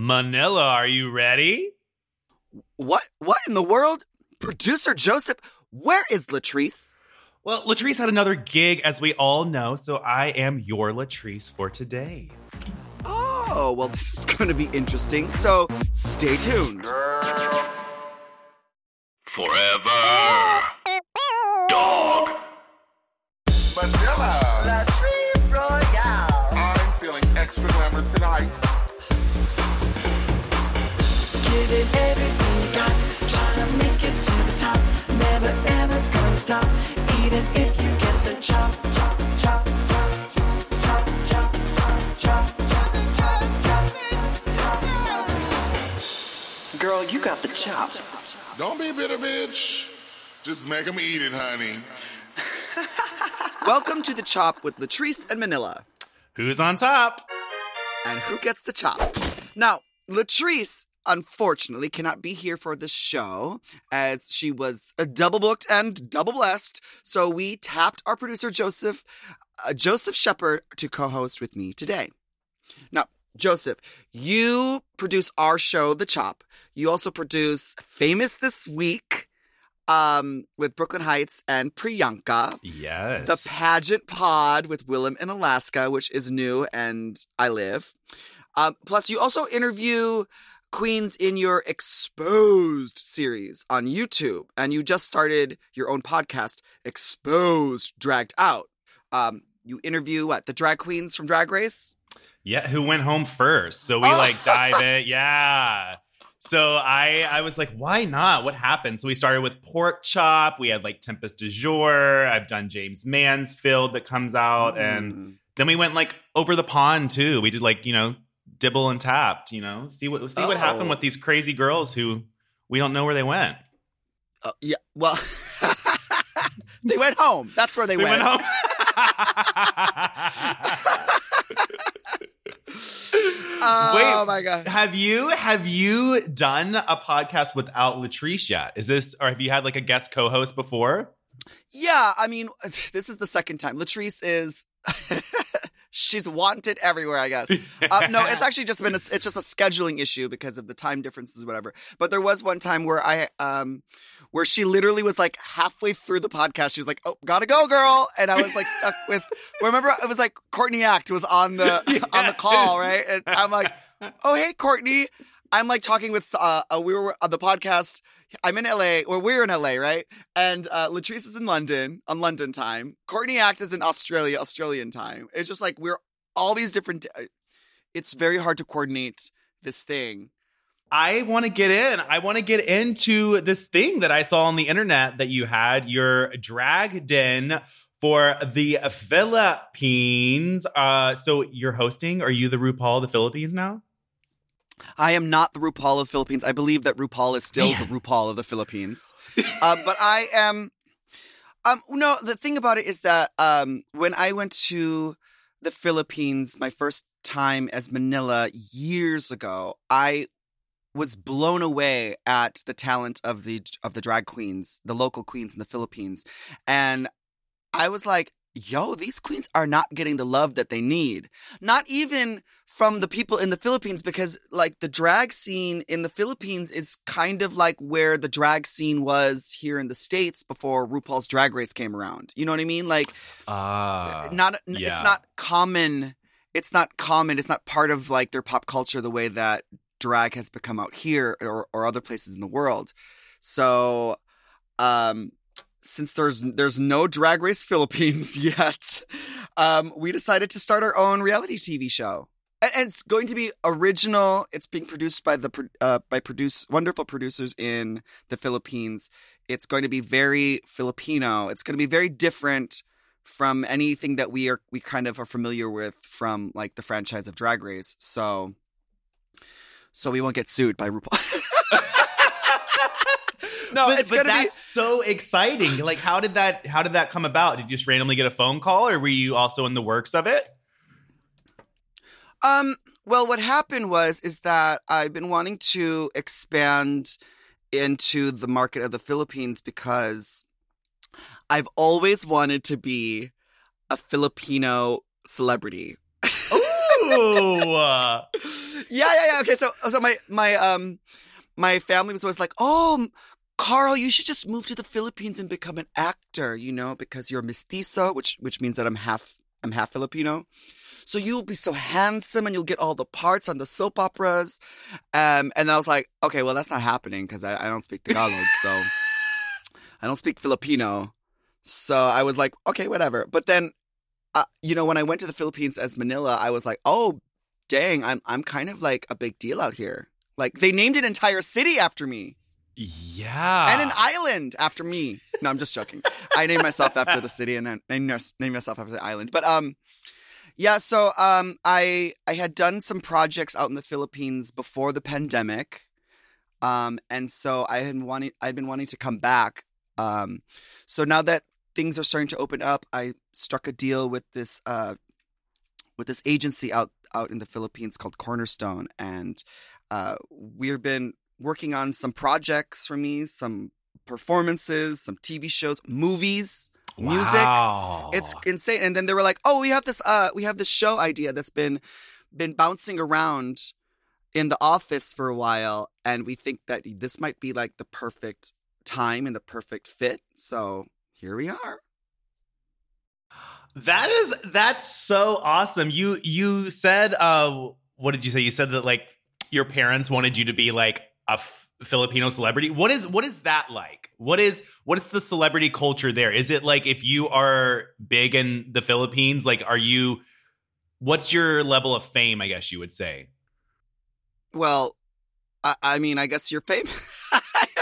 Manila, are you ready? What? What in the world? Producer Joseph, where is Latrice? Well, Latrice had another gig, as we all know, so I am your Latrice for today. Oh, well, this is going to be interesting, so stay tuned. Forever. Dog. Manila. Latrice Royale. I'm feeling extra glamorous tonight. Giving everything you got, trying to make it to the top. Never ever gonna stop, even if you get the chop, chop, chop, chop, chop, chop, chop, chop, chop. Girl, you got the chop. Don't be a bitter bitch. Just make them eat it, honey. Welcome to the Chop with Latrice and Manila. Who's on top? And who gets the chop? Now, Latrice unfortunately cannot be here for this show as she was uh, double booked and double blessed. So we tapped our producer Joseph uh, Joseph Shepherd to co-host with me today. Now, Joseph, you produce our show, The Chop. You also produce Famous This Week um, with Brooklyn Hytes and Priyanka. Yes. The pageant pod with Willam in Alaska, which is new and I live. Um, plus, you also interview queens in your Exposed series on YouTube, and you just started your own podcast, Exposed Dragged Out. Um, you interview what the drag queens from Drag Race. Yeah, who went home first? So we Oh. like dive in. Yeah. So I I was like, why not? What happened? So we started with Porkchop. We had like Tempest DuJour. I've done Jaymes Mansfield that comes out, and Mm. then we went like over the pond too. We did like you know dibble and tapped. You know, see what see what Oh. happened with these crazy girls who we don't know where they went. Uh, yeah, well, they went home. That's where they, They went home. Oh Wait, my god. Have you have you done a podcast without Latrice yet? Is this or have you had like a guest co-host before? Yeah, I mean, this is the second time. Latrice is. She's wanted everywhere, I guess. Uh, no, it's actually just been a, it's just a scheduling issue because of the time differences, whatever. But there was one time where I um where she literally was like halfway through the podcast, she was like, "Oh, gotta go, girl," and I was like stuck with. Remember, it was like Courtney Act was on the on the call, right? And I'm like, "Oh, hey, Courtney." I'm like talking with uh, uh we were on the podcast. I'm in LA, or we're in LA, right? And uh, Latrice is in London on London time. Courtney Act is in Australia, Australian time. It's just like we're all these different. uh, It's very hard to coordinate this thing. I want to get in. I want to get into this thing that I saw on the internet that you had. your drag den for the Philippines. Uh, so you're hosting. Are you the RuPaul of the Philippines now? I am not the RuPaul of the Philippines. I believe that RuPaul is still the RuPaul of the Philippines. uh, but I am. Um, no, the thing about it is that um, when I went to the Philippines, my first time as Manila years ago, I was blown away at the talent of the of the drag queens, the local queens in the Philippines, and I was like, "Yo, these queens are not getting the love that they need." Not even from the people in the Philippines, because like the drag scene in the Philippines is kind of like where the drag scene was here in the states before RuPaul's Drag Race came around. You know what I mean? Like Ah, not yeah. it's not common it's not common it's not part of like their pop culture the way that drag has become out here or, or other places in the world so um since there's there's no drag race philippines yet um we decided to start our own reality tv show and, it's going to be original it's being produced by the uh, by produce wonderful producers in the philippines it's going to be very filipino it's going to be very different from anything that we are we kind of are familiar with from like the franchise of Drag Race. So so we won't get sued by RuPaul. no, but, it's but gonna be that's so exciting. Like, how did that? How did that come about? Did you just randomly get a phone call, or were you also in the works of it? Um, well, what happened was is that I've been wanting to expand into the market of the Philippines because I've always wanted to be a Filipino celebrity. Ooh. yeah, yeah, yeah. Okay, so so my my um my family was always like, "Oh, Carl, you should just move to the Philippines and become an actor, you know, because you're mestizo, which which means that I'm half I'm half Filipino. So you'll be so handsome and you'll get all the parts on the soap operas. Um, and then I was like, okay, well that's not happening because I, I don't speak Tagalog, so I don't speak Filipino. So I was like, okay, whatever. But then, uh, you know, when I went to the Philippines as Manila, I was like, oh, dang, I'm I'm kind of like a big deal out here. Like they named an entire city after me yeah, and an island after me. No, I'm just joking. I named myself after the city and then named, named myself after the island. But um, yeah. So um, I I had done some projects out in the Philippines before the pandemic, um, and so I had wanted I'd been wanting to come back. Um, so now that things are starting to open up, I struck a deal with this uh with this agency out out in the Philippines called Cornerstone, and uh, we've been working on some projects for me, some performances, some TV shows, movies, music. It's insane. And then they were like, "Oh, we have this uh we have this show idea that's been been bouncing around in the office for a while and we think that this might be like the perfect time and the perfect fit." So, here we are. That is that's so awesome. You you said uh what did you say? You said that like your parents wanted you to be like a f- Filipino celebrity. What is what is that like? What is what is the celebrity culture there? Is it like if you are big in the Philippines, like are you what's your level of fame, I guess you would say? Well, I, I mean, I guess you're famous.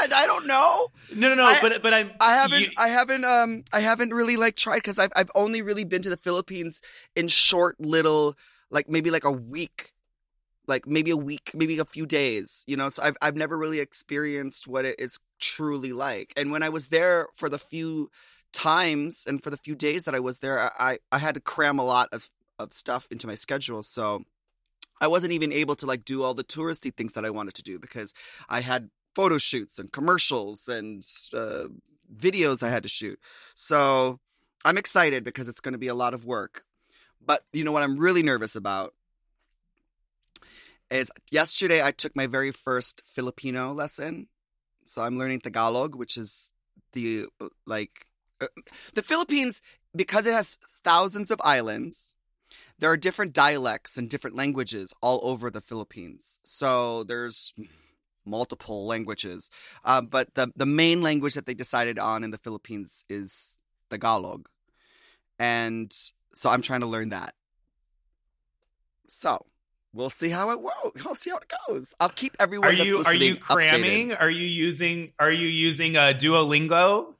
I don't know. No, no, no, I- but but I'm I haven't, you- I haven't, um, I haven't really like tried because I've, I've only really been to the Philippines in short little, like maybe like a week, like maybe a week, maybe a few days, you know. So I've, I've never really experienced what it is truly like. And when I was there for the few times and for the few days that I was there, I, I, had to cram a lot of, of stuff into my schedule. So I wasn't even able to like do all the touristy things that I wanted to do because I had photo shoots and commercials and uh, videos I had to shoot. So I'm excited because it's going to be a lot of work. But you know what I'm really nervous about is yesterday I took my very first Filipino lesson. So I'm learning Tagalog, which is the uh, like uh, the Philippines because it has thousands of islands. There are different dialects and different languages all over the Philippines. So there's multiple languages. Uh, but the, the main language that they decided on in the Philippines is Tagalog. And so I'm trying to learn that. So we'll see how it works. We'll see how it goes. I'll keep everyone. are you are you cramming? updated. Are you using are you using a Duolingo?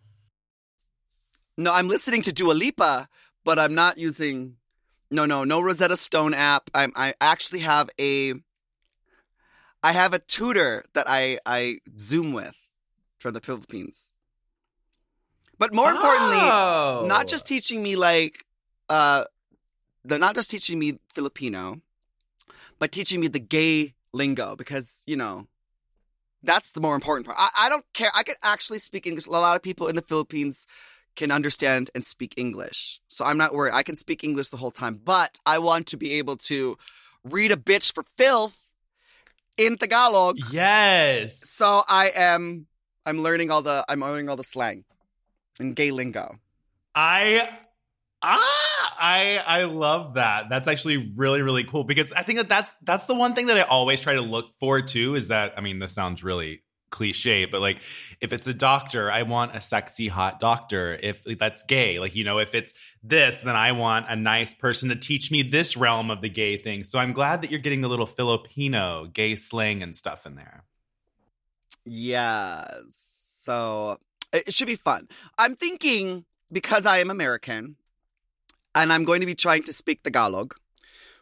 No, I'm listening to Dua Lipa, but I'm not using. No, no, no Rosetta Stone app. I'm. I actually have a. I have a tutor that I I Zoom with from the Philippines. But more importantly, Oh. not just teaching me like uh they're not just teaching me Filipino, but teaching me the gay lingo because, you know, that's the more important part. I, I don't care. I could actually speak English. A lot of people in the Philippines can understand and speak English. So I'm not worried. I can speak English the whole time, but I want to be able to read a bitch for filth in Tagalog. Yes. So I am I'm learning all the I'm learning all the slang and gay lingo. I ah I I love that. That's actually really really cool because I think that that's that's the one thing that I always try to look for too is that I mean this sounds really cliche but like if it's a doctor I want a sexy hot doctor if that's gay like you know if it's this then I want a nice person to teach me this realm of the gay thing. So I'm glad that you're getting a little Filipino gay slang and stuff in there. Yes. So it it should be fun. I'm thinking because I am American and I'm going to be trying to speak Tagalog,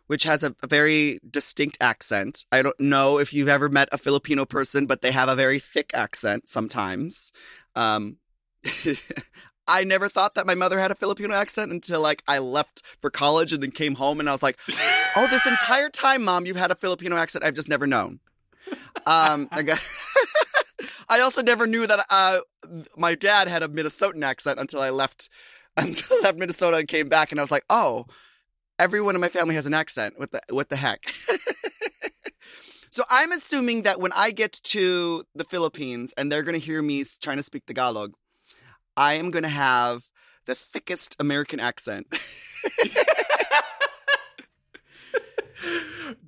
which has a, a very distinct accent. I don't know if you've ever met a Filipino person, but they have a very thick accent sometimes. Um, I never thought that my mother had a Filipino accent until like I left for college and then came home and I was like, oh, this entire time, mom, you've had a Filipino accent. I've just never known. Um, I, got- I also never knew that uh, my dad had a Minnesotan accent until I left until I left Minnesota and came back, and I was like, oh, everyone in my family has an accent. What the what the heck? so I'm assuming that when I get to the Philippines and they're going to hear me trying to speak Tagalog, I am going to have the thickest American accent.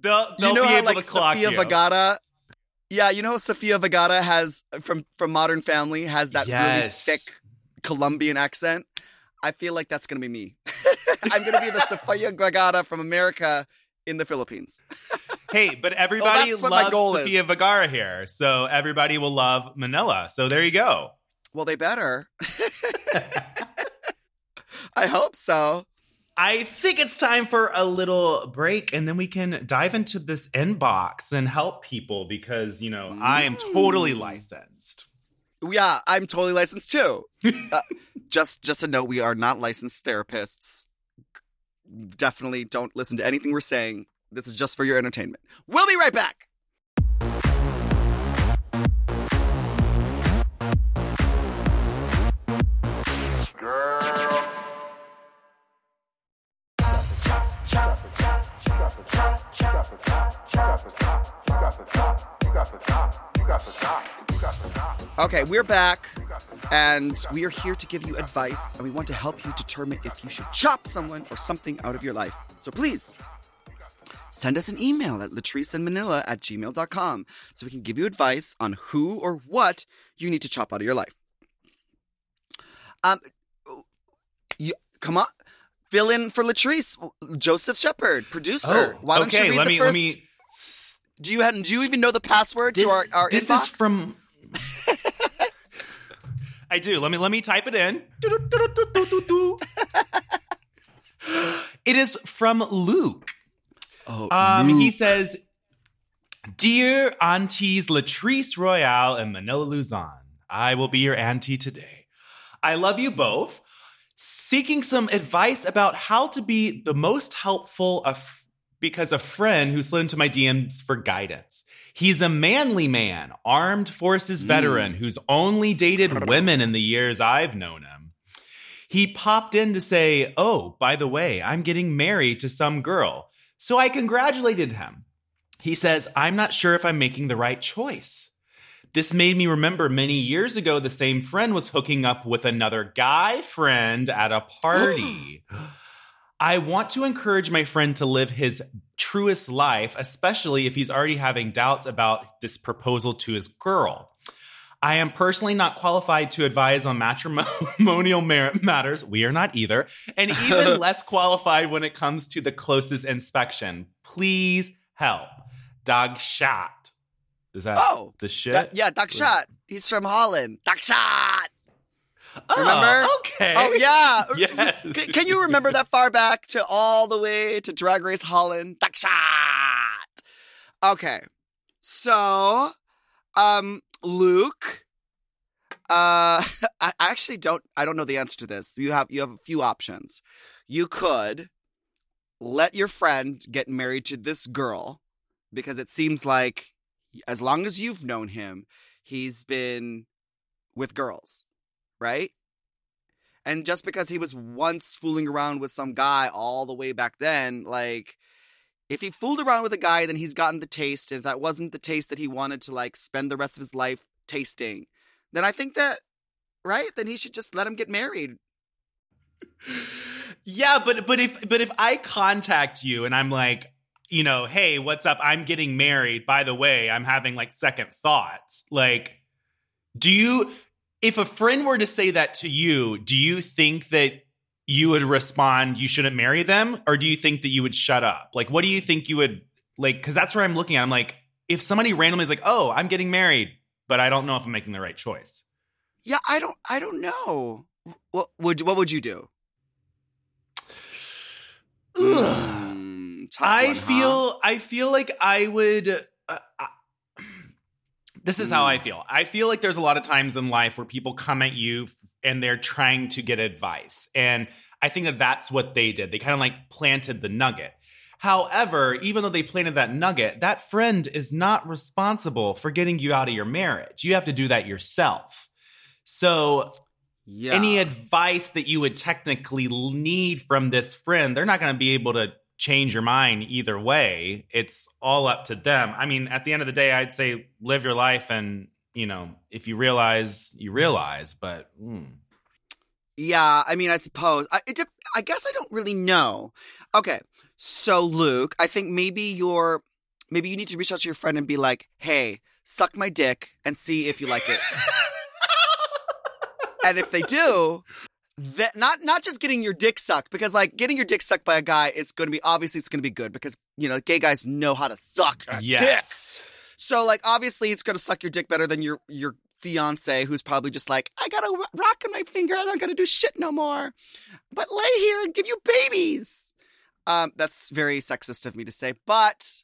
They'll, they'll you know be how able like to clock Sofia you. Vergara Yeah, you know Sofia Vergara has from from Modern Family has that Yes. really thick Colombian accent. I feel like that's going to be me. I'm going to be the Sofia Vergara from America in the Philippines. Hey, but everybody my loves is. Sofia Vergara here, so everybody will love Manila. So there you go. Well, they better. I hope so. I think it's time for a little break, and then we can dive into this inbox and help people because you know I am totally Mm. licensed. Yeah, I'm totally licensed too. uh, just just a note, we are not licensed therapists. Definitely don't listen to anything we're saying. This is just for your entertainment. We'll be right back. Okay, we're back, and we are here to give you advice, and we want to help you determine if you should chop someone or something out of your life. So please send us an email at latriceandmanila at gmail.com so we can give you advice on who or what you need to chop out of your life. Um, you, come on, fill in for Latrice, Joseph Shepherd, producer. Why don't Oh, okay. you read let the me first? let me. Do you have, do you even know the password This, to our, our this inbox? is from. I do. Let me let me type it in. it is from Luke. Oh, Um, he says, "Dear aunties Latrice Royale and Manila Luzon, I will be your auntie today. I love you both. Seeking some advice about how to be the most helpful of." Because a friend who slid into my DMs for guidance. He's a manly man, armed forces mm. veteran who's only dated women in the years I've known him. He popped in to say, Oh, by the way, I'm getting married to some girl. So I congratulated him. He says, I'm not sure if I'm making the right choice. This made me remember many years ago, the same friend was hooking up with another guy friend at a party. I want to encourage my friend to live his truest life, especially if he's already having doubts about this proposal to his girl. I am personally not qualified to advise on matrimonial matters. We are not either. And even less qualified when it comes to the closest inspection. Please help. Dog shot. Is that Oh, the shit? That- yeah, Dakshat. He's from Holland. Dakshat. Oh, remember? Okay. Oh yeah. Yes. Can, can you remember that far back to all the way to Drag Race Holland? Dakshat. Okay. So, um, Luke. Uh, I I actually don't. I don't know the answer to this. You have you have a few options. You could let your friend get married to this girl because it seems like as long as you've known him, he's been with girls, right? And just because he was once fooling around with some guy all the way back then, like if he fooled around with a guy, then he's gotten the taste. If that wasn't the taste that he wanted to like spend the rest of his life tasting, then I think that right, then he should just let him get married. Yeah, but but if but if I contact you and I'm like, you know, hey, what's up? I'm getting married. By the way, I'm having like second thoughts. Like, do you if a friend were to say that to you, do you think that you would respond, you shouldn't marry them? Or do you think that you would shut up? Like, what do you think you would like? Cause that's where I'm looking at. I'm like, if somebody randomly is like, oh, I'm getting married, but I don't know if I'm making the right choice. Yeah, I don't I don't know. What would what would you do? Mm, I one, huh? feel I feel like I would uh, uh, This is how Hmm. I feel. I feel like there's a lot of times in life where people come at you and they're trying to get advice. And I think that that's what they did. They kind of like planted the nugget. However, even though they planted that nugget, that friend is not responsible for getting you out of your marriage. You have to do that yourself. So Yeah. any advice that you would technically need from this friend, they're not going to be able to change your mind either way. It's all up to them. I mean, at the end of the day, I'd say live your life and, you know, if you realize, you realize, but mm. Yeah, I mean, I suppose. I, it, I guess I don't really know. Okay, so Luke, I think maybe you're, maybe you need to reach out to your friend and be like, "Hey, suck my dick and see if you like it." and if they do, that not not just getting your dick sucked because like getting your dick sucked by a guy it's going to be obviously it's going to be good because you know gay guys know how to suck a dick. yes. So like obviously it's gonna suck your dick better than your your fiance who's probably just like I got a rock in my finger I don't gotta do shit no more, but lay here and give you babies. Um, that's very sexist of me to say, but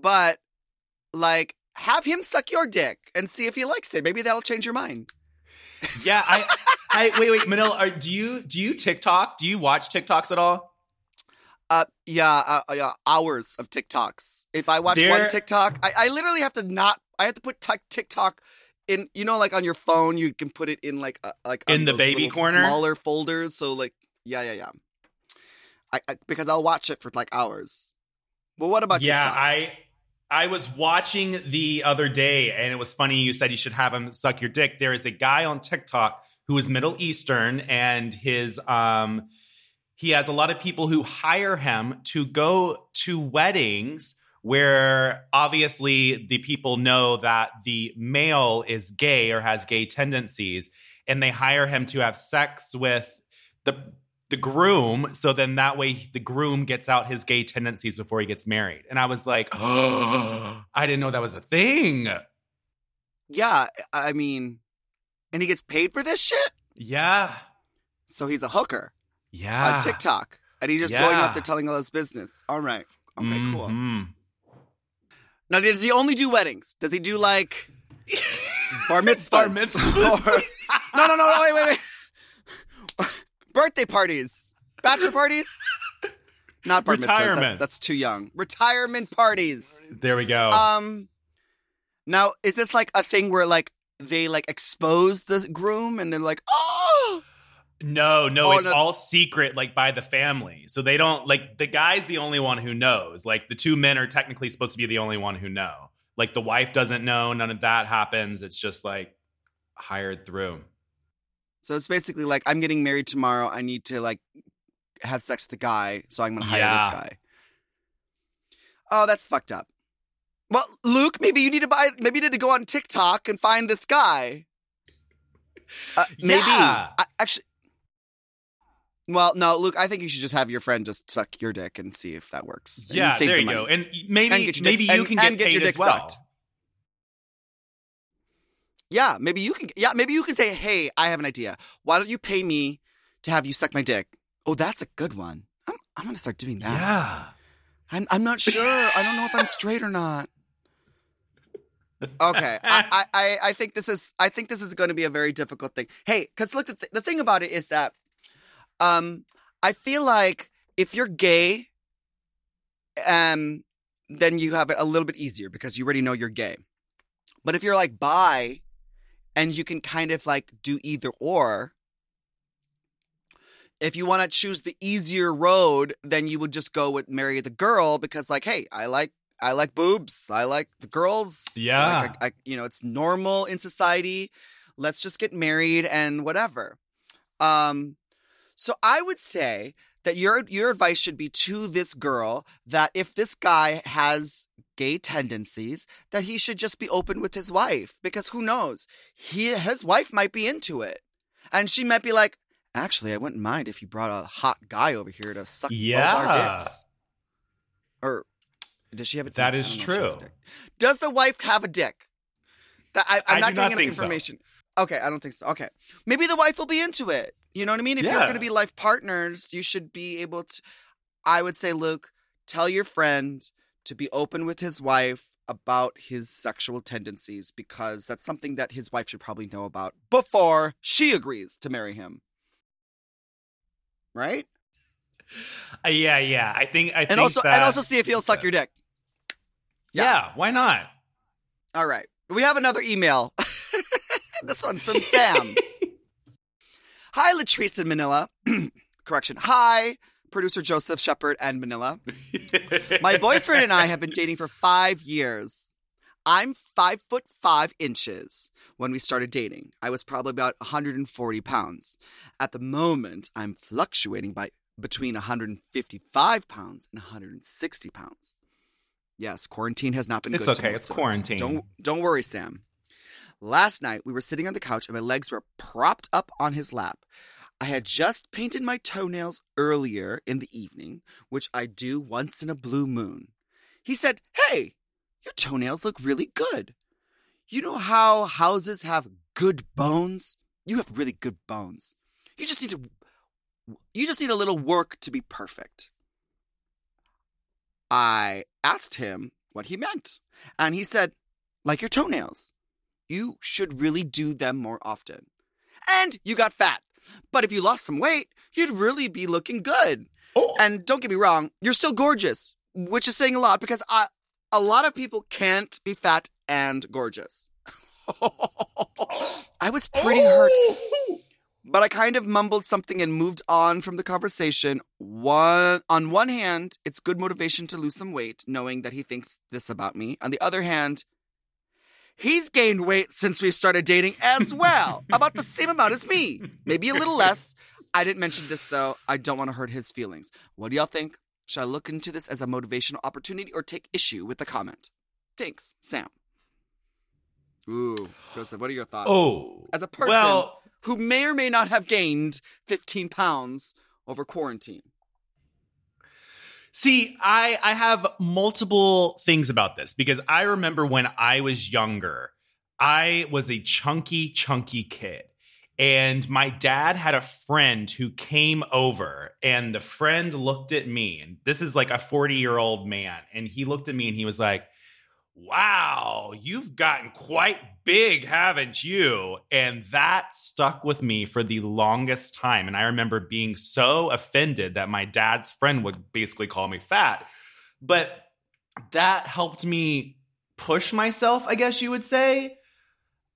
but like have him suck your dick and see if he likes it. Maybe that'll change your mind. Yeah, I, I wait, wait, Manila, are, do you do you TikTok? Do you watch TikToks at all? Uh, yeah, uh, uh, yeah, hours of TikToks. If I watch There- one TikTok, I, I literally have to not. I have to put tic- TikTok in. You know, like on your phone, you can put it in like uh, like In the baby corner? smaller folders. So like, yeah, yeah, yeah. I, I because I'll watch it for like hours. Well, what about yeah, TikTok? I I was watching the other day, and it was funny. You said you should have him suck your dick. There is a guy on TikTok who is Middle Eastern, and his um he has a lot of people who hire him to go to weddings where obviously the people know that the male is gay or has gay tendencies and they hire him to have sex with the the groom so then that way the groom gets out his gay tendencies before he gets married and i was like oh i didn't know that was a thing yeah, I mean, and he gets paid for this shit, yeah so he's a hooker yeah on TikTok, and he's just going out there telling all his business. All right, okay, cool. Mhm. Now, does he only do weddings? Does he do like bar mitzvahs? Bar mitzvahs. Or- no, no, no, no, wait, wait, wait. Birthday parties, bachelor parties. Not bar mitzvahs. That's, Retirement. that's too young. Retirement parties. there we go Um, now is this like a thing where like they like expose the groom and they're like, oh, No, no, Oh, it's no. all secret, like by the family. So they don't like the guy's the only one who knows. Like the two men are technically supposed to be the only one who know. Like the wife doesn't know. None of that happens. It's just like hired through. So it's basically like I'm getting married tomorrow. I need to like have sex with the guy, so I'm gonna hire Yeah. this guy. Oh, that's fucked up. Well, Luke, maybe you need to buy. Maybe you need to go on TikTok and find this guy. Uh, maybe. Yeah. I, actually. Well, no, Luke. I think you should just have your friend just suck your dick and see if that works. Yeah, there the you money. go. And maybe And maybe dick- you and- can get and get paid your as dick well. sucked. Yeah, maybe you can. Yeah, maybe you can say, "Hey, I have an idea. Why don't you pay me to have you suck my dick?" Oh, that's a good one. I'm I'm gonna start doing that. Yeah. I'm I'm not sure. I don't know if I'm straight or not. Okay, I, I I think this is I think this is going to be a very difficult thing. Hey, because look, the, th- the thing about it is that, um, I feel like if you're gay, um, then you have it a little bit easier because you already know you're gay. But if you're like bi, and you can kind of like do either or. If you want to choose the easier road, then you would just go with marry the girl because, like, hey, I like I like boobs. I like the girls. Yeah. Like, I, I, you know, it's normal in society. Let's just get married and whatever. Um, so I would say that your your advice should be to this girl that if this guy has gay tendencies, that he should just be open with his wife because who knows, he his wife might be into it, and she might be like, actually, I wouldn't mind if you brought a hot guy over here to suck both Yeah. our dicks. Or does she have a? That I is don't know if she has a true. Does the wife have a dick? That I, I'm I not getting any think so. information. Okay, I don't think so. Okay, maybe the wife will be into it. You know what I mean? If you're going to be life partners, you should be able to. I would say, Luke, tell your friend to be open with his wife about his sexual tendencies because that's something that his wife should probably know about before she agrees to marry him. Right? Uh, yeah, yeah. I think I think also, that, and also see if he'll suck your dick. Yeah. why not? All right. We have another email. this one's from Sam. Hi, Latrice in Manila. Correction. Hi, producer Joseph Shepherd and Manila. My boyfriend and I have been dating for five years. I'm five foot five inches. When we started dating, I was probably about 140 pounds. At the moment, I'm fluctuating by between 155 pounds and 160 pounds. Yes, quarantine has not been It's okay, it's quarantine. Don't don't worry, Sam. Last night we were sitting on the couch and my legs were propped up on his lap. I had just painted my toenails earlier in the evening, which I do once in a blue moon. He said, Hey, your toenails look really good. You know how houses have good bones? You have really good bones. You just need to you just need a little work to be perfect. I asked him what he meant, and he said, like your toenails. You should really do them more often. And you got fat. But if you lost some weight, you'd really be looking good. Oh. And don't get me wrong, you're still gorgeous, which is saying a lot because I, a lot of people can't be fat and gorgeous. I was pretty hurt, oh. but I kind of mumbled something and moved on from the conversation. One on one hand, it's good motivation to lose some weight, knowing that he thinks this about me. On the other hand, he's gained weight since we started dating as well, about the same amount as me, maybe a little less. I didn't mention this though. I don't want to hurt his feelings. What do y'all think? Should I look into this as a motivational opportunity or take issue with the comment? Thanks, Sam. Ooh, Joseph, what are your thoughts? Oh, As a person Well, who may or may not have gained 15 pounds over quarantine. See, I I have multiple things about this because I remember when I was younger, I was a chunky, chunky kid. And my dad had a friend who came over, and the friend looked at me, and this is like a 40 year old man. And he looked at me and he was like, Wow, you've gotten quite big, haven't you? And that stuck with me for the longest time. And I remember being so offended that my dad's friend would basically call me fat. But that helped me push myself, I guess you would say.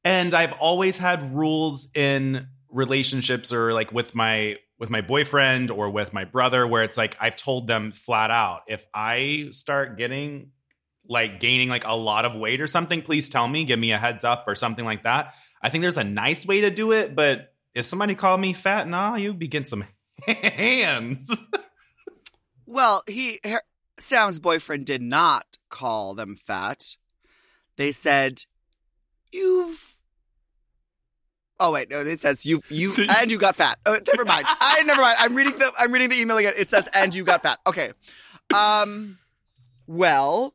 And I've always had rules in relationships or like with my with my boyfriend or with my brother where it's like I've told them flat out if I start getting like gaining like a lot of weight or something, please tell me, give me a heads up or something like that. I think there's a nice way to do it, but if somebody called me fat, nah, you begin some hands. Well, he her, Sam's boyfriend did not call them fat. They said, "You've." Oh wait, no. It says you you and you got fat. Oh, never mind. I never mind. I'm reading the I'm reading the email again. It says and you got fat. Okay. Um. Well.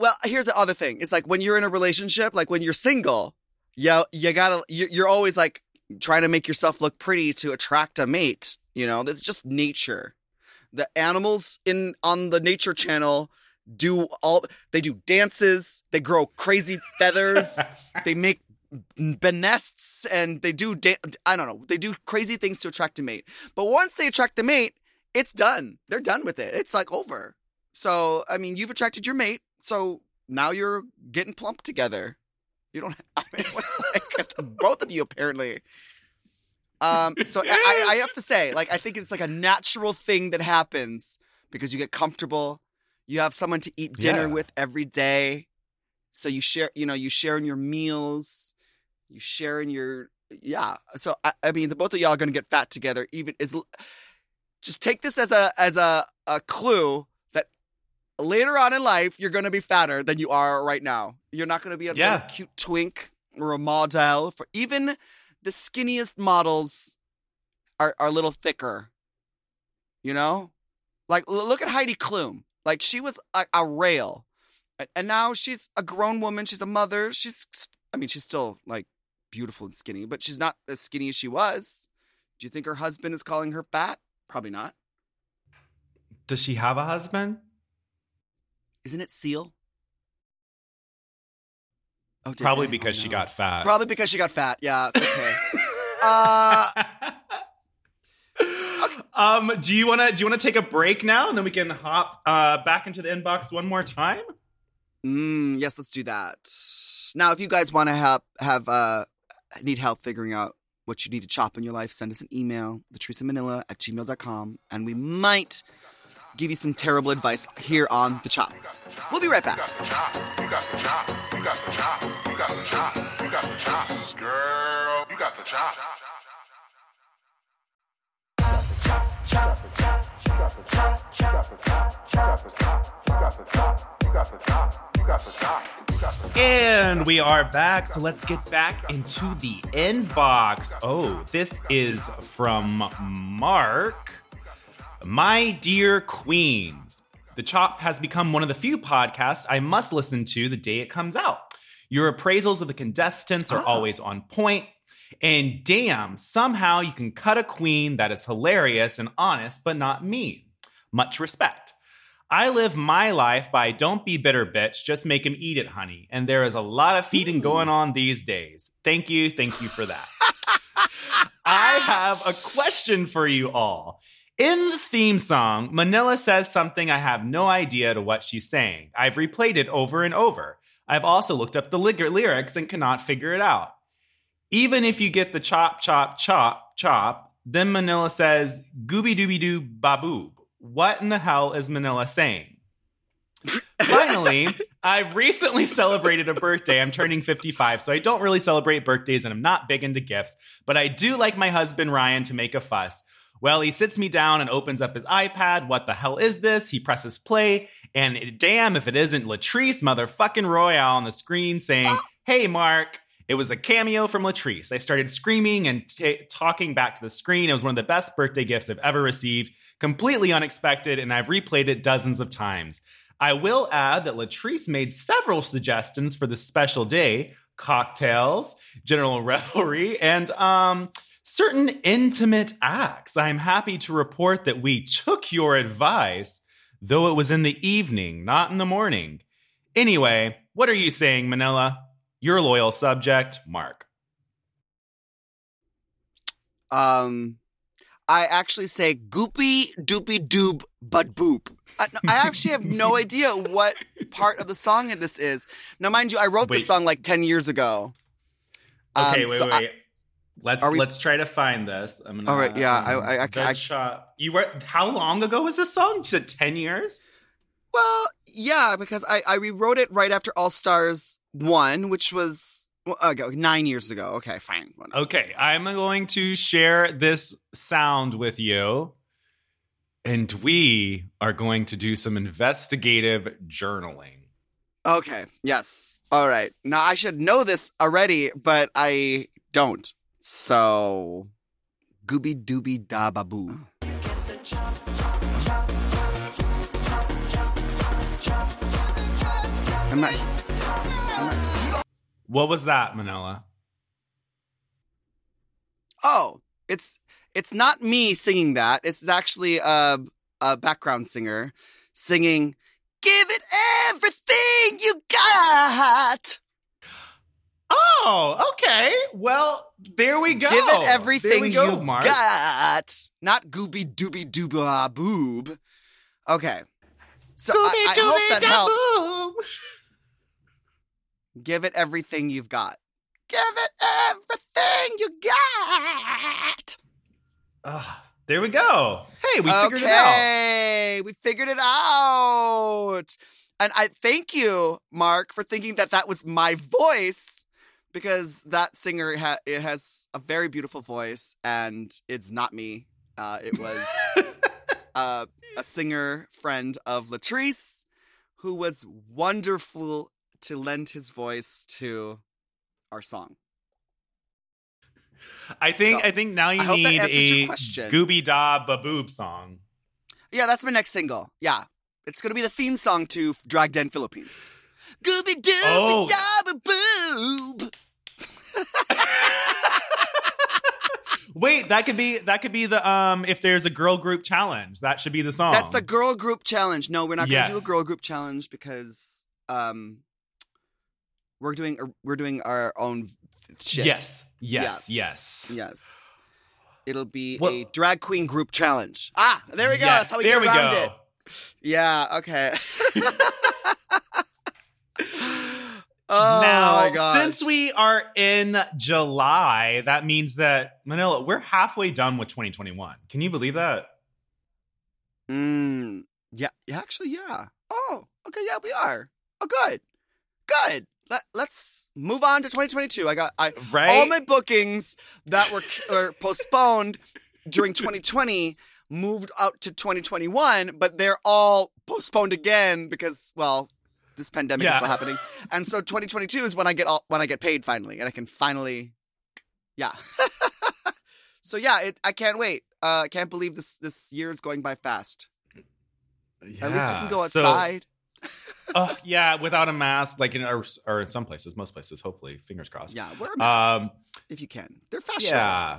Well, here's the other thing. It's like when you're in a relationship, like when you're single, you you gotta you- you're always like trying to make yourself look pretty to attract a mate. You know, that's just nature. The animals in on the nature channel do all they do dances they grow crazy feathers they make benests and they do da- i don't know they do crazy things to attract a mate. But once they attract the mate it's done. They're done with it. It's like over. So i mean you've attracted your mate so now you're getting plump together you don't i mean what's like both of you apparently um, so I, I have to say, like, I think it's like a natural thing that happens because you get comfortable. You have someone to eat dinner Yeah. with every day. So you share, you know, you share in your meals, you share in your, yeah. So I, I mean, the both of y'all are going to get fat together. Even is, just take this as a as a a clue later on in life you're going to be fatter than you are right now. You're not going to be a Yeah. cute twink or a model for even the skinniest models are, are a little thicker. You know? Like, look at Heidi Klum. Like, she was a, a rail. And now she's a grown woman. She's a mother. She's, I mean, she's still like beautiful and skinny, but she's not as skinny as she was. Do you think her husband is calling her fat? Probably not. Does she have a husband? Isn't it Seal? Oh, Probably they? because Oh, she got fat. Probably because she got fat. Yeah. Okay. uh, um, do you want to do you want to take a break now, and then we can hop uh, back into the inbox one more time? Mm, yes, let's do that. Now, if you guys want to have have uh need help figuring out what you need to chop in your life, send us an email, latricemanila at gmail.com, and we might give you some terrible advice here on The Chop. We'll be right back. And we are back, so let's get back into the inbox. Oh, this is from Mark. My dear queens, The Chop has become one of the few podcasts I must listen to the day it comes out. Your appraisals of the contestants are ah. always on point, And damn, somehow you can cut a queen that is hilarious and honest, but not mean. Much respect. I live my life by don't be bitter, bitch. Just make him eat it, honey. And there is a lot of feeding going on these days. Thank you. Thank you for that. I have a question for you all. In the theme song, Manila says something I have no idea to what she's saying. I've replayed it over and over. I've also looked up the ly- lyrics and cannot figure it out. Even if you get the chop, chop, chop, chop, then Manila says gooby dooby doo baboob. What in the hell is Manila saying? Finally, I've recently celebrated a birthday. I'm turning 55, so I don't really celebrate birthdays and I'm not big into gifts, but I do like my husband Ryan to make a fuss. Well, he sits me down and opens up his iPad. What the hell is this? He presses play, and damn if it isn't Latrice motherfucking Royale on the screen saying, Hey, Mark. It was a cameo from Latrice. I started screaming and t- talking back to the screen. It was one of the best birthday gifts I've ever received. Completely unexpected, and I've replayed it dozens of times. I will add that Latrice made several suggestions for this special day cocktails, general revelry, and um, certain intimate acts. I'm happy to report that we took your advice, though it was in the evening, not in the morning. Anyway, what are you saying, Manila? Your loyal subject, Mark. Um, I actually say goopy doopy doob but boop. I, I actually have no idea what part of the song this is. Now, mind you, I wrote Wait. this song like ten years ago. Okay, Um, wait, so wait. I- let's we- let's try to find this. I'm gonna, All right, yeah, I- um, I- I- Veg I- Shop. You were how long ago was this song? You said ten years. Well, yeah, because I, I rewrote it right after All Stars 1, which was well, okay, nine years ago. Okay, fine. whatever. Okay, I'm going to share this sound with you, and we are going to do some investigative journaling. Okay, yes. All right. Now, I should know this already, but I don't. So, gooby dooby da baboo. I'm not. What was that, Manila? Oh, it's it's not me singing that. It's actually a a background singer singing "Give it everything you got." Oh, okay. Well, there we go. Give it everything we go, you Mark. got. Not gooby dooby dooba boob. Okay. So I, I hope that helps. Give it everything you've got. Give it everything you got. Ah, there we go. Hey, we figured it out. okay, we figured it out. And I thank you, Mark, for thinking that that was my voice because that singer ha- it has a very beautiful voice and it's not me. Uh, it was uh, a singer friend of Latrice who was wonderful to lend his voice to our song. I think So, I think now you I need a. Gooby Da Baboob song. Yeah, that's my next single. Yeah. It's gonna be the theme song to Drag Den Philippines. Gooby dooby Oh. dabba boob. Wait, that could be that could be the um if there's a girl group challenge, that should be the song. That's the girl group challenge. No, we're not gonna do a girl group challenge because um we're doing we're doing our own shit. Yes. Yes. Yes. Yes. It'll be Well- a drag queen group challenge. Ah, there we go. Yes, That's how we there get around go. it. Yeah, okay. oh now, since we are in July, that means that Manila, we're halfway done with 2021. Can you believe that? Mm, yeah, actually, yeah. Oh, okay, yeah, we are. Oh, good, good. Let, let's move on to 2022. I got I Right? all my bookings that were were postponed during 2020 moved out to 2021, but they're all postponed again because well, this pandemic is Yeah. still happening, and so 2022 is when I get all when I get paid finally, and I can finally, yeah. so yeah, it, I can't wait. Uh, I can't believe this this year is going by fast. At least we can go So- outside. Oh, yeah, without a mask, like in or, or in some places, most places, hopefully, fingers crossed. yeah, wear a mask Um, if you can. They're fashionable. yeah.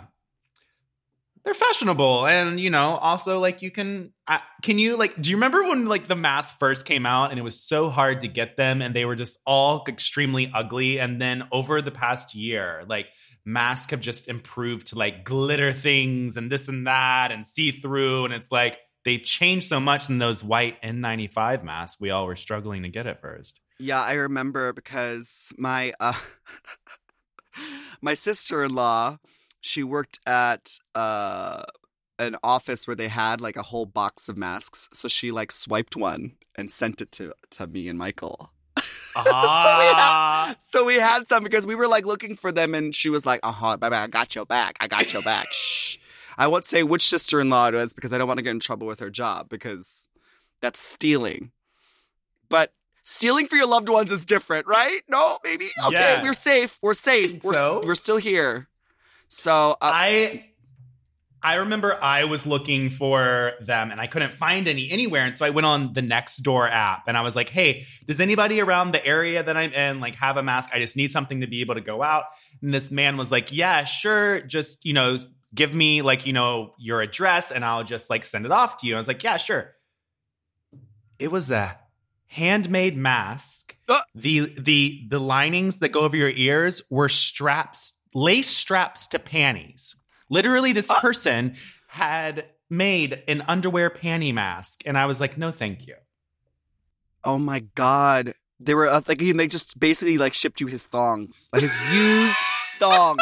They're fashionable, and you know, also like you can. Uh, can you like? Do you remember when like the masks first came out, and it was so hard to get them, and they were just all extremely ugly. And then over the past year, like masks have just improved to like glitter things and this and that, and see through, and it's like they changed so much in those white N95 masks. We all were struggling to get at first. Yeah, I remember because my uh my sister-in-law, she worked at uh an office where they had like a whole box of masks. So she like swiped one and sent it to to me and Michael. Ah, So we had some because we were like looking for them and she was like, "Uh-huh, bye I got your back. I got your back." Shh. I won't say which sister-in-law it was because I don't want to get in trouble with her job because that's stealing. But stealing for your loved ones is different, right? No, maybe. Okay, Yeah. we're safe. We're safe. We're so. we're still here. So, uh, I I remember I was looking for them and I couldn't find any anywhere. And so I went on the Nextdoor app and I was like, hey, does anybody around the area that I'm in like have a mask? I just need something to be able to go out. And this man was like, yeah, sure. Just, you know, give me like, you know, your address and I'll just like send it off to you. I was like, yeah, sure. It was a handmade mask. Uh. The the the linings that go over your ears were straps, lace straps to panties. Literally, this person had made an underwear panty mask, and I was like, "No, thank you." oh my god, they were uh, like they just basically like shipped you his thongs, like his used thongs.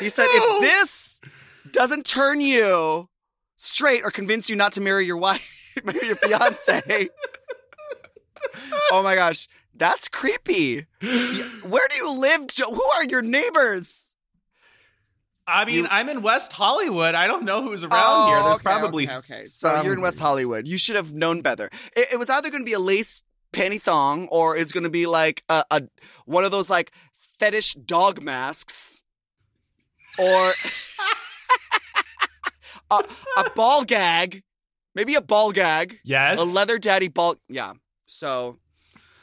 He said, if this doesn't turn you straight or convince you not to marry your wife, marry your fiance. oh my gosh, that's creepy. Where do you live, Joe? Who are your neighbors? I mean, You- I'm in West Hollywood. I don't know who's around Oh, here. There's okay, probably okay, okay. So you're in West Hollywood. You should have known better. It, it was either going to be a lace panty thong or it's going to be like a, a one of those like fetish dog masks or a, a ball gag, maybe a ball gag, Yes, a leather daddy ball. Yeah. So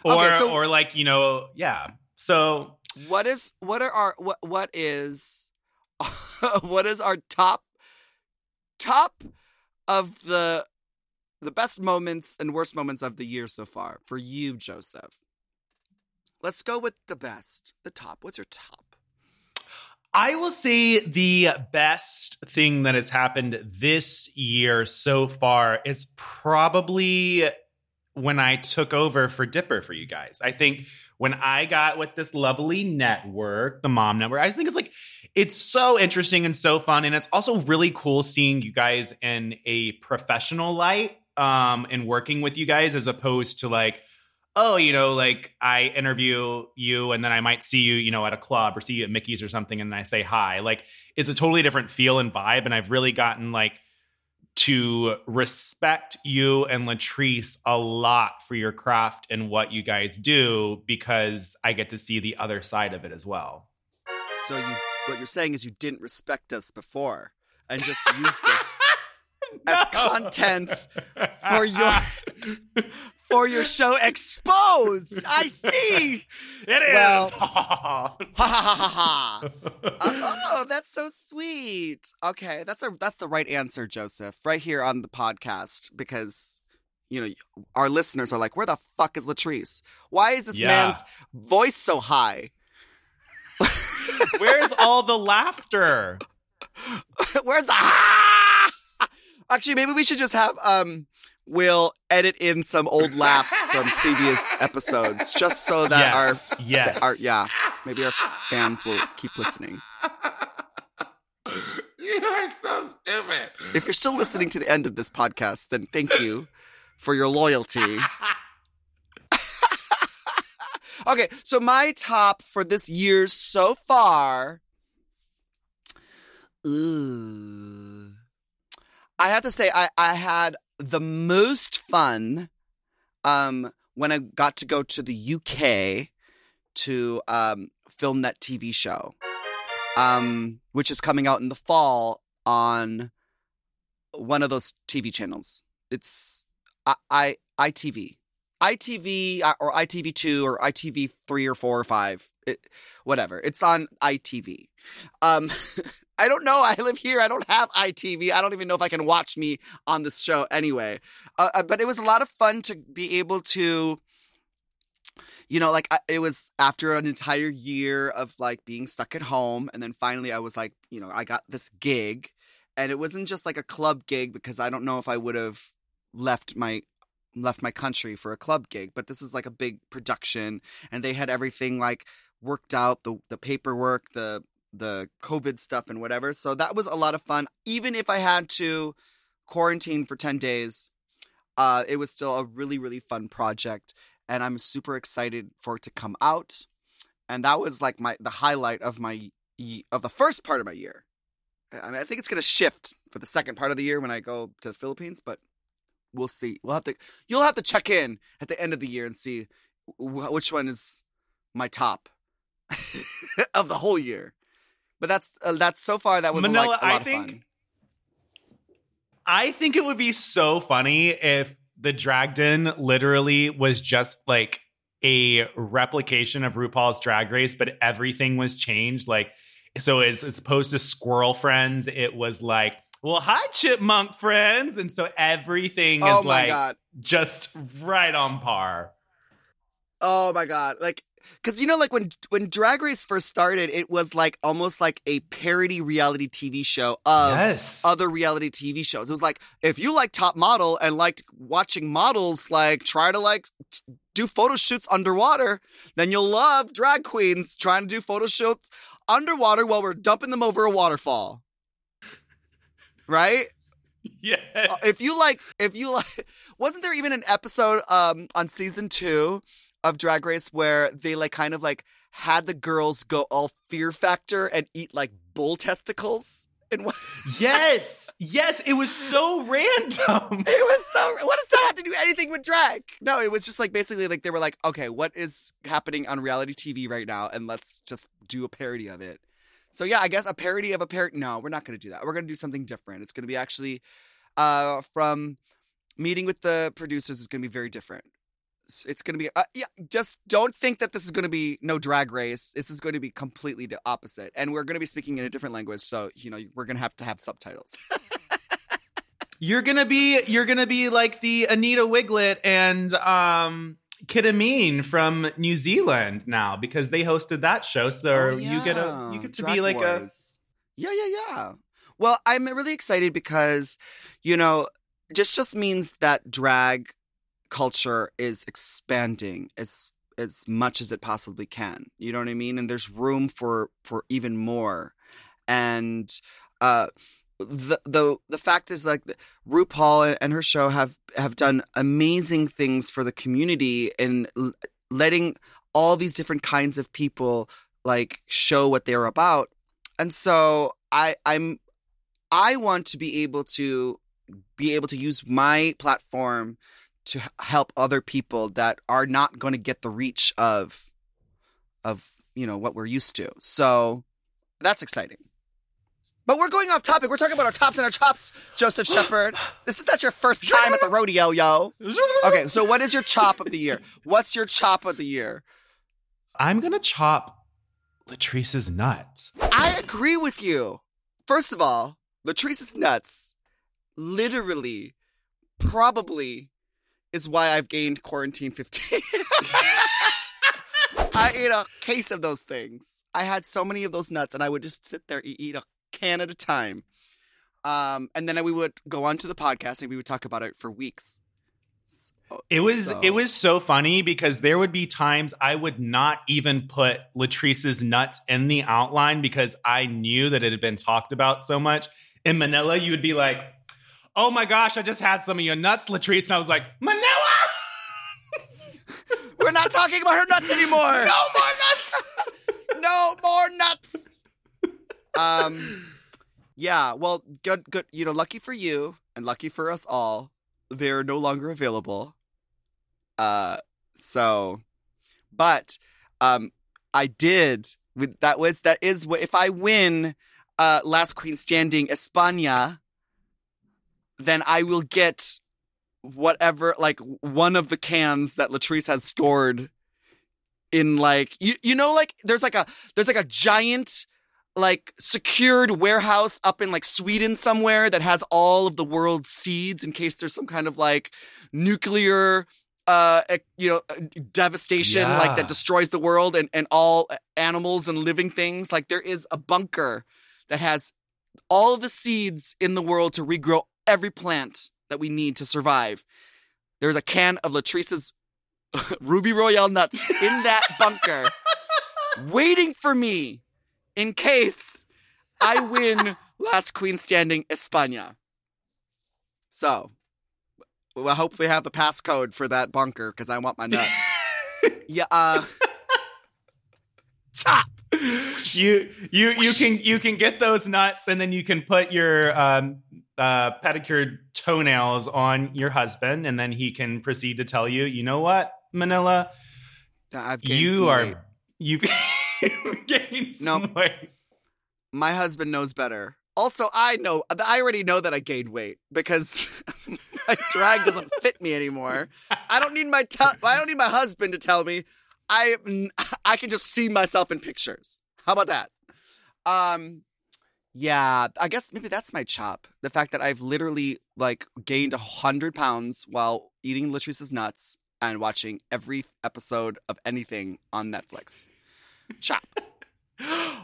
or okay, so- or like you know, yeah. So what is what are our what what is what is our top top of the the best moments and worst moments of the year so far for you joseph? Let's go with the best the top. What's your top? I will say the best thing that has happened this year so far is probably when I took over for Dipper for you guys. I think when I got with this lovely network, the Mom Network, I just think it's like it's so interesting and so fun, and it's also really cool seeing you guys in a professional light, um, and working with you guys as opposed to like oh, you know, like I interview you and then I might see you, you know, at a club or see you at Mickey's or something and I say hi. Like it's a totally different feel and vibe. And I've really gotten like to respect you and Latrice a lot for your craft and what you guys do because I get to see the other side of it as well. so you what you're saying is you didn't respect us before and just used us as content for your for your show exposed i see It is. Well- ha ha ha ha ha Uh, oh, that's so sweet. Okay, that's a that's the right answer, Joseph, right here on the podcast because you know our listeners are like, "Where the fuck is Latrice? Why is this Yeah. man's voice so high? Where's all the laughter? Where's the ah? Actually, maybe we should just have um will edit in some old laughs from previous episodes just so that yes. our yes. our yeah, maybe our fans will keep listening. You're so stupid. If you're still listening to the end of this podcast, then thank you for your loyalty. okay, so my top for this year so far. Ooh. I have to say, I, I had the most fun um, when I got to go to the UK to um, film that TV show, um, which is coming out in the fall on one of those TV channels. It's I, I ITV, ITV uh, or ITV two or ITV three or four or five, it, whatever. It's on ITV. Um, I don't know. I live here. I don't have ITV. I don't even know if I can watch me on this show anyway. Uh, uh, but it was a lot of fun to be able to you know, like it was after an entire year of like being stuck at home, and then finally I was like, you know, I got this gig, and it wasn't just like a club gig because I don't know if I would have left my left my country for a club gig, but this is like a big production, and they had everything like worked out the the paperwork, the the COVID stuff, and whatever. So that was a lot of fun. Even if I had to quarantine for ten days, uh, it was still a really really fun project and I'm super excited for it to come out. And that was like my the highlight of my of the first part of my year. I mean, I think it's gonna shift for the second part of the year when I go to the Philippines, but we'll see. We'll have to. You'll have to check in at the end of the year and see wh- which one is my top of the whole year. But that's uh, that's so far that was Manila, like, a lot I of think fun. I think it would be so funny if the Drag Den literally was just like a replication of RuPaul's Drag Race, but everything was changed. Like, so as, as opposed to Squirrel Friends, it was like, well, hi, Chipmunk Friends. And so everything is Oh my like god! just right on par. Oh my god! Like, because you know, like when when Drag Race first started, it was like almost like a parody reality TV show of yes. other reality TV shows. It was like if you like Top Model and liked watching models like try to like t- do photo shoots underwater, then you'll love drag queens trying to do photo shoots underwater while we're dumping them over a waterfall. Right? yes. Uh, if you like if you like wasn't there even an episode um on season 2 of Drag Race where they like kind of like had the girls go all fear factor and eat like bull testicles and what yes. Yes. It was so random. It was so. What does that have to do anything with drag? No, it was just like basically like they were like, okay, what is happening on reality TV right now, and let's just do a parody of it. So yeah, I guess a parody of a parody. No, we're not going to do that. We're going to do something different. It's going to be actually uh, from meeting with the producers is going to be very different. It's going to be uh, yeah. Just don't think that this is going to be no drag race. This is going to be completely the opposite, and we're going to be speaking in a different language. So you know we're going to have to have subtitles. You're gonna be you're gonna be like the Anita Wigl'it and um Kita Mean from New Zealand now because they hosted that show. So Oh, you get a you get to Drag be like a Yeah, yeah, yeah. Well, I'm really excited because, you know, just just means that drag culture is expanding as as much as it possibly can. You know what I mean? And there's room for for even more. And uh the the the fact is like RuPaul and her show have have done amazing things for the community in letting all these different kinds of people like show what they're about. And so I I'm I want to be able to be able to use my platform to help other people that are not going to get the reach of of you know what we're used to. So that's exciting. But we're going off topic. We're talking about our tops and our chops, Joseph Shepherd. This is not your first time at the rodeo, yo. Okay, so what is your chop of the year? What's your chop of the year? I'm gonna chop Latrice's nuts. I agree with you. First of all, Latrice's nuts literally probably is why I've gained quarantine 15. I ate a case of those things. I had so many of those nuts and I would just sit there and eat a can at a time. Um, and then we would go on to the podcast and we would talk about it for weeks. It was So- it was so funny because there would be times I would not even put Latrice's nuts in the outline because I knew that it had been talked about so much. In Manila, you would be like, "Oh my gosh, I just had some of your nuts, Latrice," and I was like, "Manila, We're not talking about her nuts anymore. no more nuts." no more nuts. Um, yeah. Well, good, good. You know, lucky for you and lucky for us all, they're no longer available. Uh, so, but, um, I did. With that was that is what if I win, uh, Last Queen Standing España, then I will get whatever like one of the cans that Latrice has stored in like you you know like there's like a there's like a giant like secured warehouse up in like Sweden somewhere that has all of the world's seeds in case there's some kind of like nuclear uh you know uh, devastation like that destroys the world and and all animals and living things. Like there is a bunker that has all of the seeds in the world to regrow every plant that we need to survive there's a can of Latrice's Ruby Royale nuts in that bunker, waiting for me in case I win Last Queen Standing España. So, well, I hope we have the passcode for that bunker because I want my nuts. yeah, uh. Chop! you you you can you can get those nuts and then you can put your um uh pedicured toenails on your husband and then he can proceed to tell you you know what manila I've gained you are weight. you gained some Nope. weight. My husband knows better. Also, I know, I already know that I gained weight because my drag doesn't fit me anymore. I don't need my, te- I don't need my husband to tell me. I, I can just see myself in pictures. How about that? Um, yeah, I guess maybe that's my chop. The fact that I've literally like gained a hundred pounds while eating Latrice's nuts and watching every episode of anything on Netflix. Chop.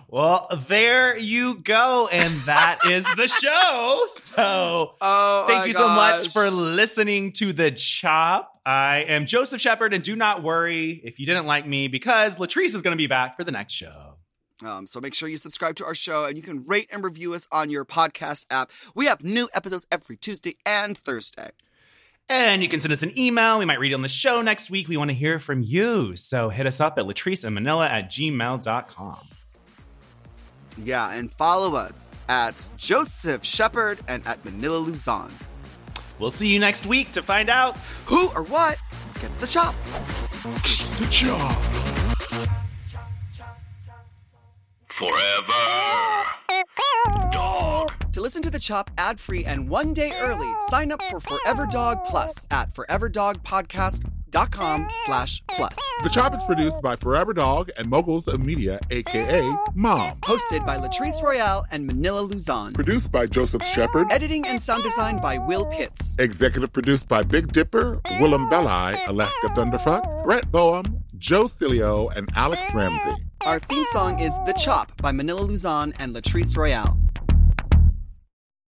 Well, there you go, and that is the show. So Oh, thank you so much for listening to the chop. I am Joseph Shepherd, and do not worry if you didn't like me because Latrice is going to be back for the next show. Um, so make sure you subscribe to our show and you can rate and review us on your podcast app. We have new episodes every Tuesday and Thursday. And you can send us an email. We might read it on the show next week. We want to hear from you. So hit us up at Latrice and Manila at gmail.com. Yeah, and follow us at Joseph Shepherd and at Manila Luzon. We'll see you next week to find out. Who or what gets the chop? Gets the job. Forever. Dog. To listen to the chop ad-free and one day early, sign up for Forever Dog Plus at foreverdogpodcast.com slash plus. The Chop is produced by Forever Dog and Moguls of Media, aka Mom. Hosted by Latrice Royale and Manila Luzon. Produced by Joseph Shepherd. Editing and sound design by Will Pitts. Executive produced by Big Dipper, Willam Belli, Alaska Thunderfuck, Brett Boehm, Joe Cilio, and Alex Ramsey. Our theme song is The Chop by Manila Luzon and Latrice Royale.